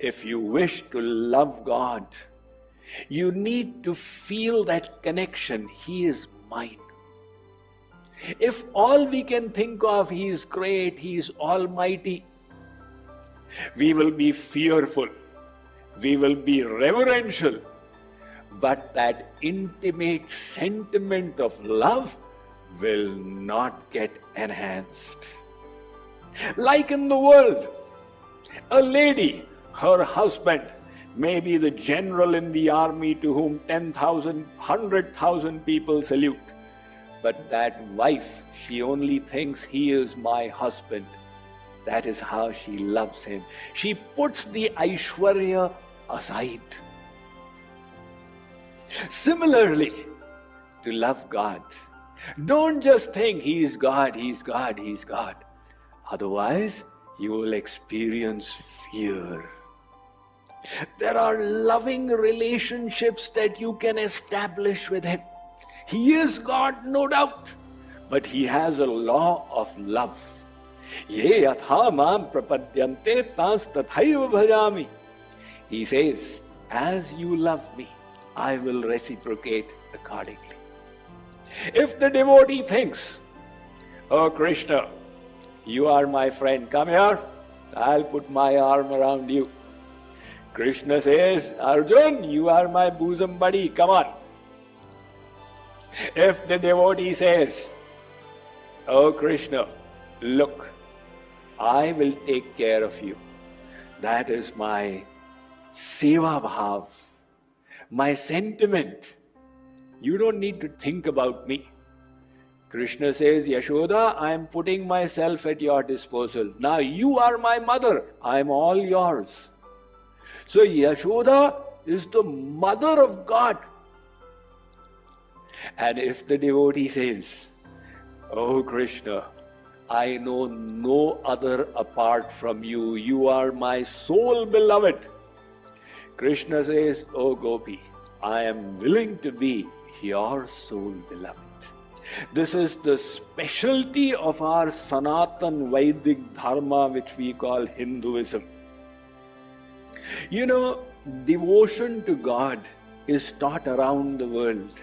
if you wish to love God, you need to feel that connection. He is mine. If all we can think of, He is great, He is almighty, we will be fearful, we will be reverential, but that intimate sentiment of love will not get enhanced. Like in the world, a lady, her husband, may be the general in the army to whom 10,000, 100,000 people salute. But that wife, she only thinks he is my husband. That is how she loves him. She puts the Aishwarya aside. Similarly, to love God, don't just think He's God, He's God, He's God. Otherwise, you will experience fear. There are loving relationships that you can establish with Him. He is God, no doubt, but He has a law of love. Ye prapadyante bhajami. He says, as you love me, I will reciprocate accordingly. If the devotee thinks, Oh Krishna, you are my friend, come here, I'll put my arm around you. Krishna says, Arjun, you are my bosom buddy, come on. If the devotee says, Oh Krishna, look, I will take care of you. That is my seva bhav, my sentiment. You don't need to think about me. Krishna says, Yashoda, I am putting myself at your disposal. Now you are my mother. I am all yours. So Yashoda is the mother of God. And if the devotee says, Oh Krishna, I know no other apart from you, you are my sole beloved. Krishna says, Oh Gopi, I am willing to be your sole beloved. This is the specialty of our Sanatan Vedic Dharma, which we call Hinduism. You know, devotion to God is taught around the world.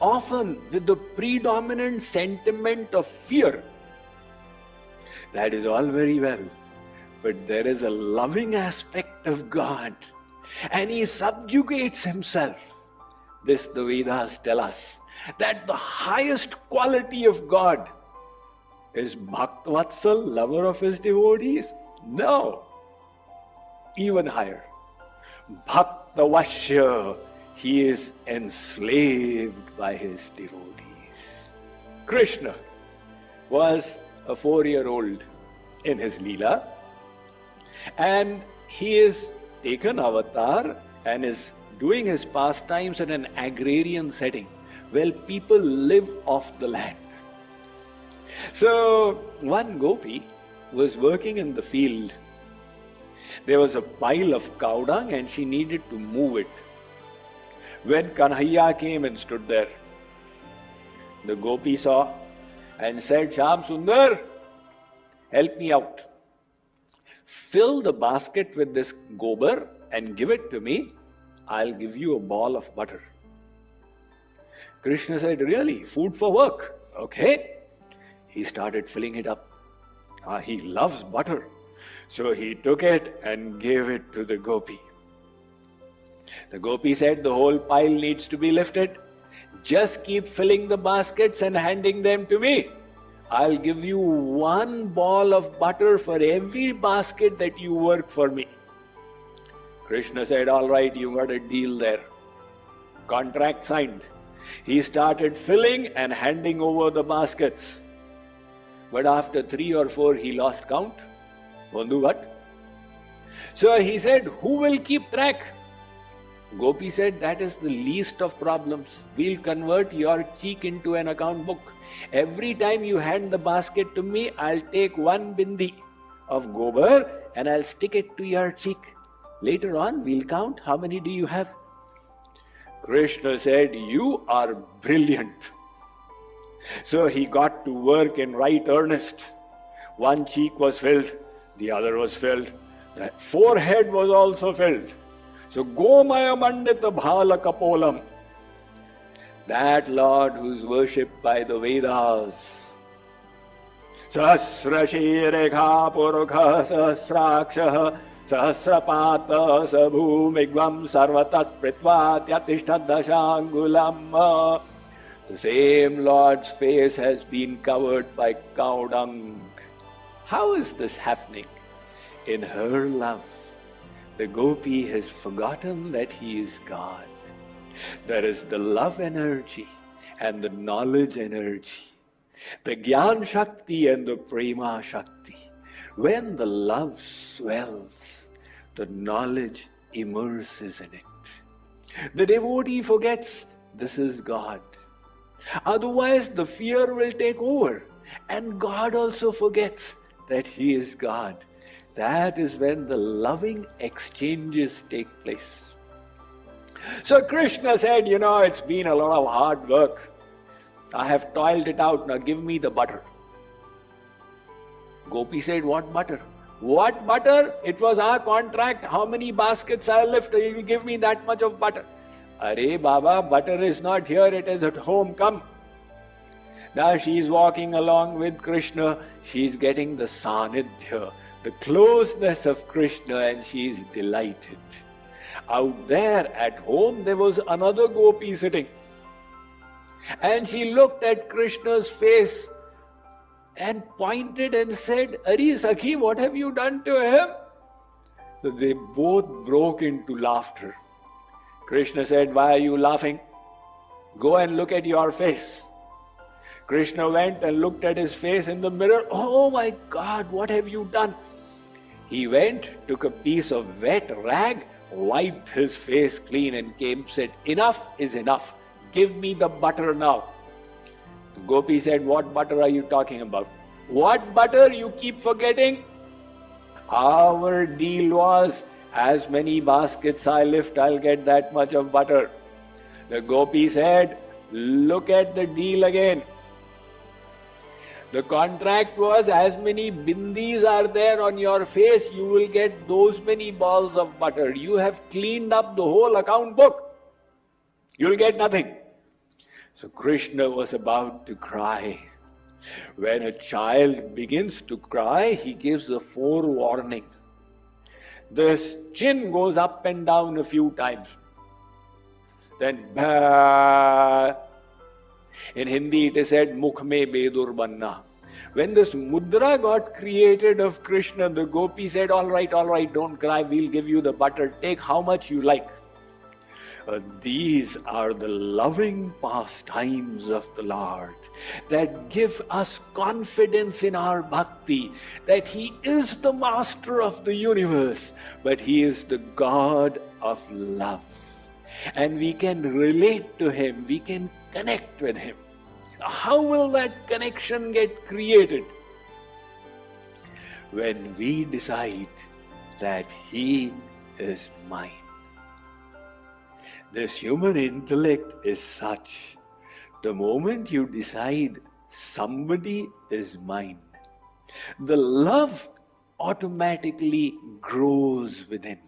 Often with the predominant sentiment of fear. That is all very well. But there is a loving aspect of God, and He subjugates Himself this the Vedas tell us that the highest quality of God is Bhaktvatsal, lover of his devotees? No. Even higher. Bhaktavashya, he is enslaved by his devotees. Krishna was a four year old in his Leela and he is taken avatar and is doing his pastimes in an agrarian setting where people live off the land. So, one gopi was working in the field. There was a pile of cow dung and she needed to move it. When Kanhaiya came and stood there, the gopi saw and said, Shyam Sundar, help me out. Fill the basket with this gobar and give it to me I'll give you a ball of butter. Krishna said, Really? Food for work? Okay. He started filling it up. Ah, he loves butter. So he took it and gave it to the gopi. The gopi said, The whole pile needs to be lifted. Just keep filling the baskets and handing them to me. I'll give you one ball of butter for every basket that you work for me. Krishna said, All right, you got a deal there. Contract signed. He started filling and handing over the baskets. But after three or four, he lost count. Wonder what? So he said, Who will keep track? Gopi said, That is the least of problems. We'll convert your cheek into an account book. Every time you hand the basket to me, I'll take one bindi of gobar and I'll stick it to your cheek. Later on, we'll count how many do you have. Krishna said, You are brilliant. So he got to work in right earnest. One cheek was filled, the other was filled, That forehead was also filled. So Gomaya Mandita Bhala Kapolam. That Lord who's worshipped by the Vedas. Sahasrashirikha Purukha Sahasrakshah सहस्रपात स भूमिग्वं सर्वतस्पृत्वात्यतिष्ठदशाङ्गुलम् The same Lord's face has been covered by cow dung. How is this happening? In her love, the gopi has forgotten that he is God. There is the love energy and the knowledge energy, the Gyan Shakti and the Prema Shakti. When the love swells, the knowledge immerses in it. The devotee forgets this is God. Otherwise, the fear will take over, and God also forgets that He is God. That is when the loving exchanges take place. So Krishna said, You know, it's been a lot of hard work. I have toiled it out. Now give me the butter. Gopi said, What butter? What butter? It was our contract. How many baskets I lift? You give me that much of butter. Are Baba, butter is not here, it is at home. Come. Now she is walking along with Krishna. She is getting the sanidhya, the closeness of Krishna, and she is delighted. Out there at home, there was another gopi sitting. And she looked at Krishna's face and pointed and said, Ari Sakhi, what have you done to him? So they both broke into laughter. Krishna said, Why are you laughing? Go and look at your face. Krishna went and looked at his face in the mirror. Oh my God, what have you done? He went, took a piece of wet rag, wiped his face clean, and came, said, Enough is enough. Give me the butter now. The Gopi said, What butter are you talking about? What butter you keep forgetting? Our deal was as many baskets I lift, I'll get that much of butter. The gopi said, Look at the deal again. The contract was as many bindis are there on your face, you will get those many balls of butter. You have cleaned up the whole account book. You'll get nothing. So Krishna was about to cry. When a child begins to cry, he gives a forewarning. The chin goes up and down a few times. Then, bah. In Hindi it is said, Mukh me bedur banna. When this mudra got created of Krishna, the gopi said, All right, all right, don't cry, we'll give you the butter. Take how much you like. Uh, these are the loving pastimes of the Lord that give us confidence in our bhakti that He is the master of the universe, but He is the God of love. And we can relate to Him, we can connect with Him. How will that connection get created? When we decide that He is mine. This human intellect is such. The moment you decide somebody is mine, the love automatically grows within.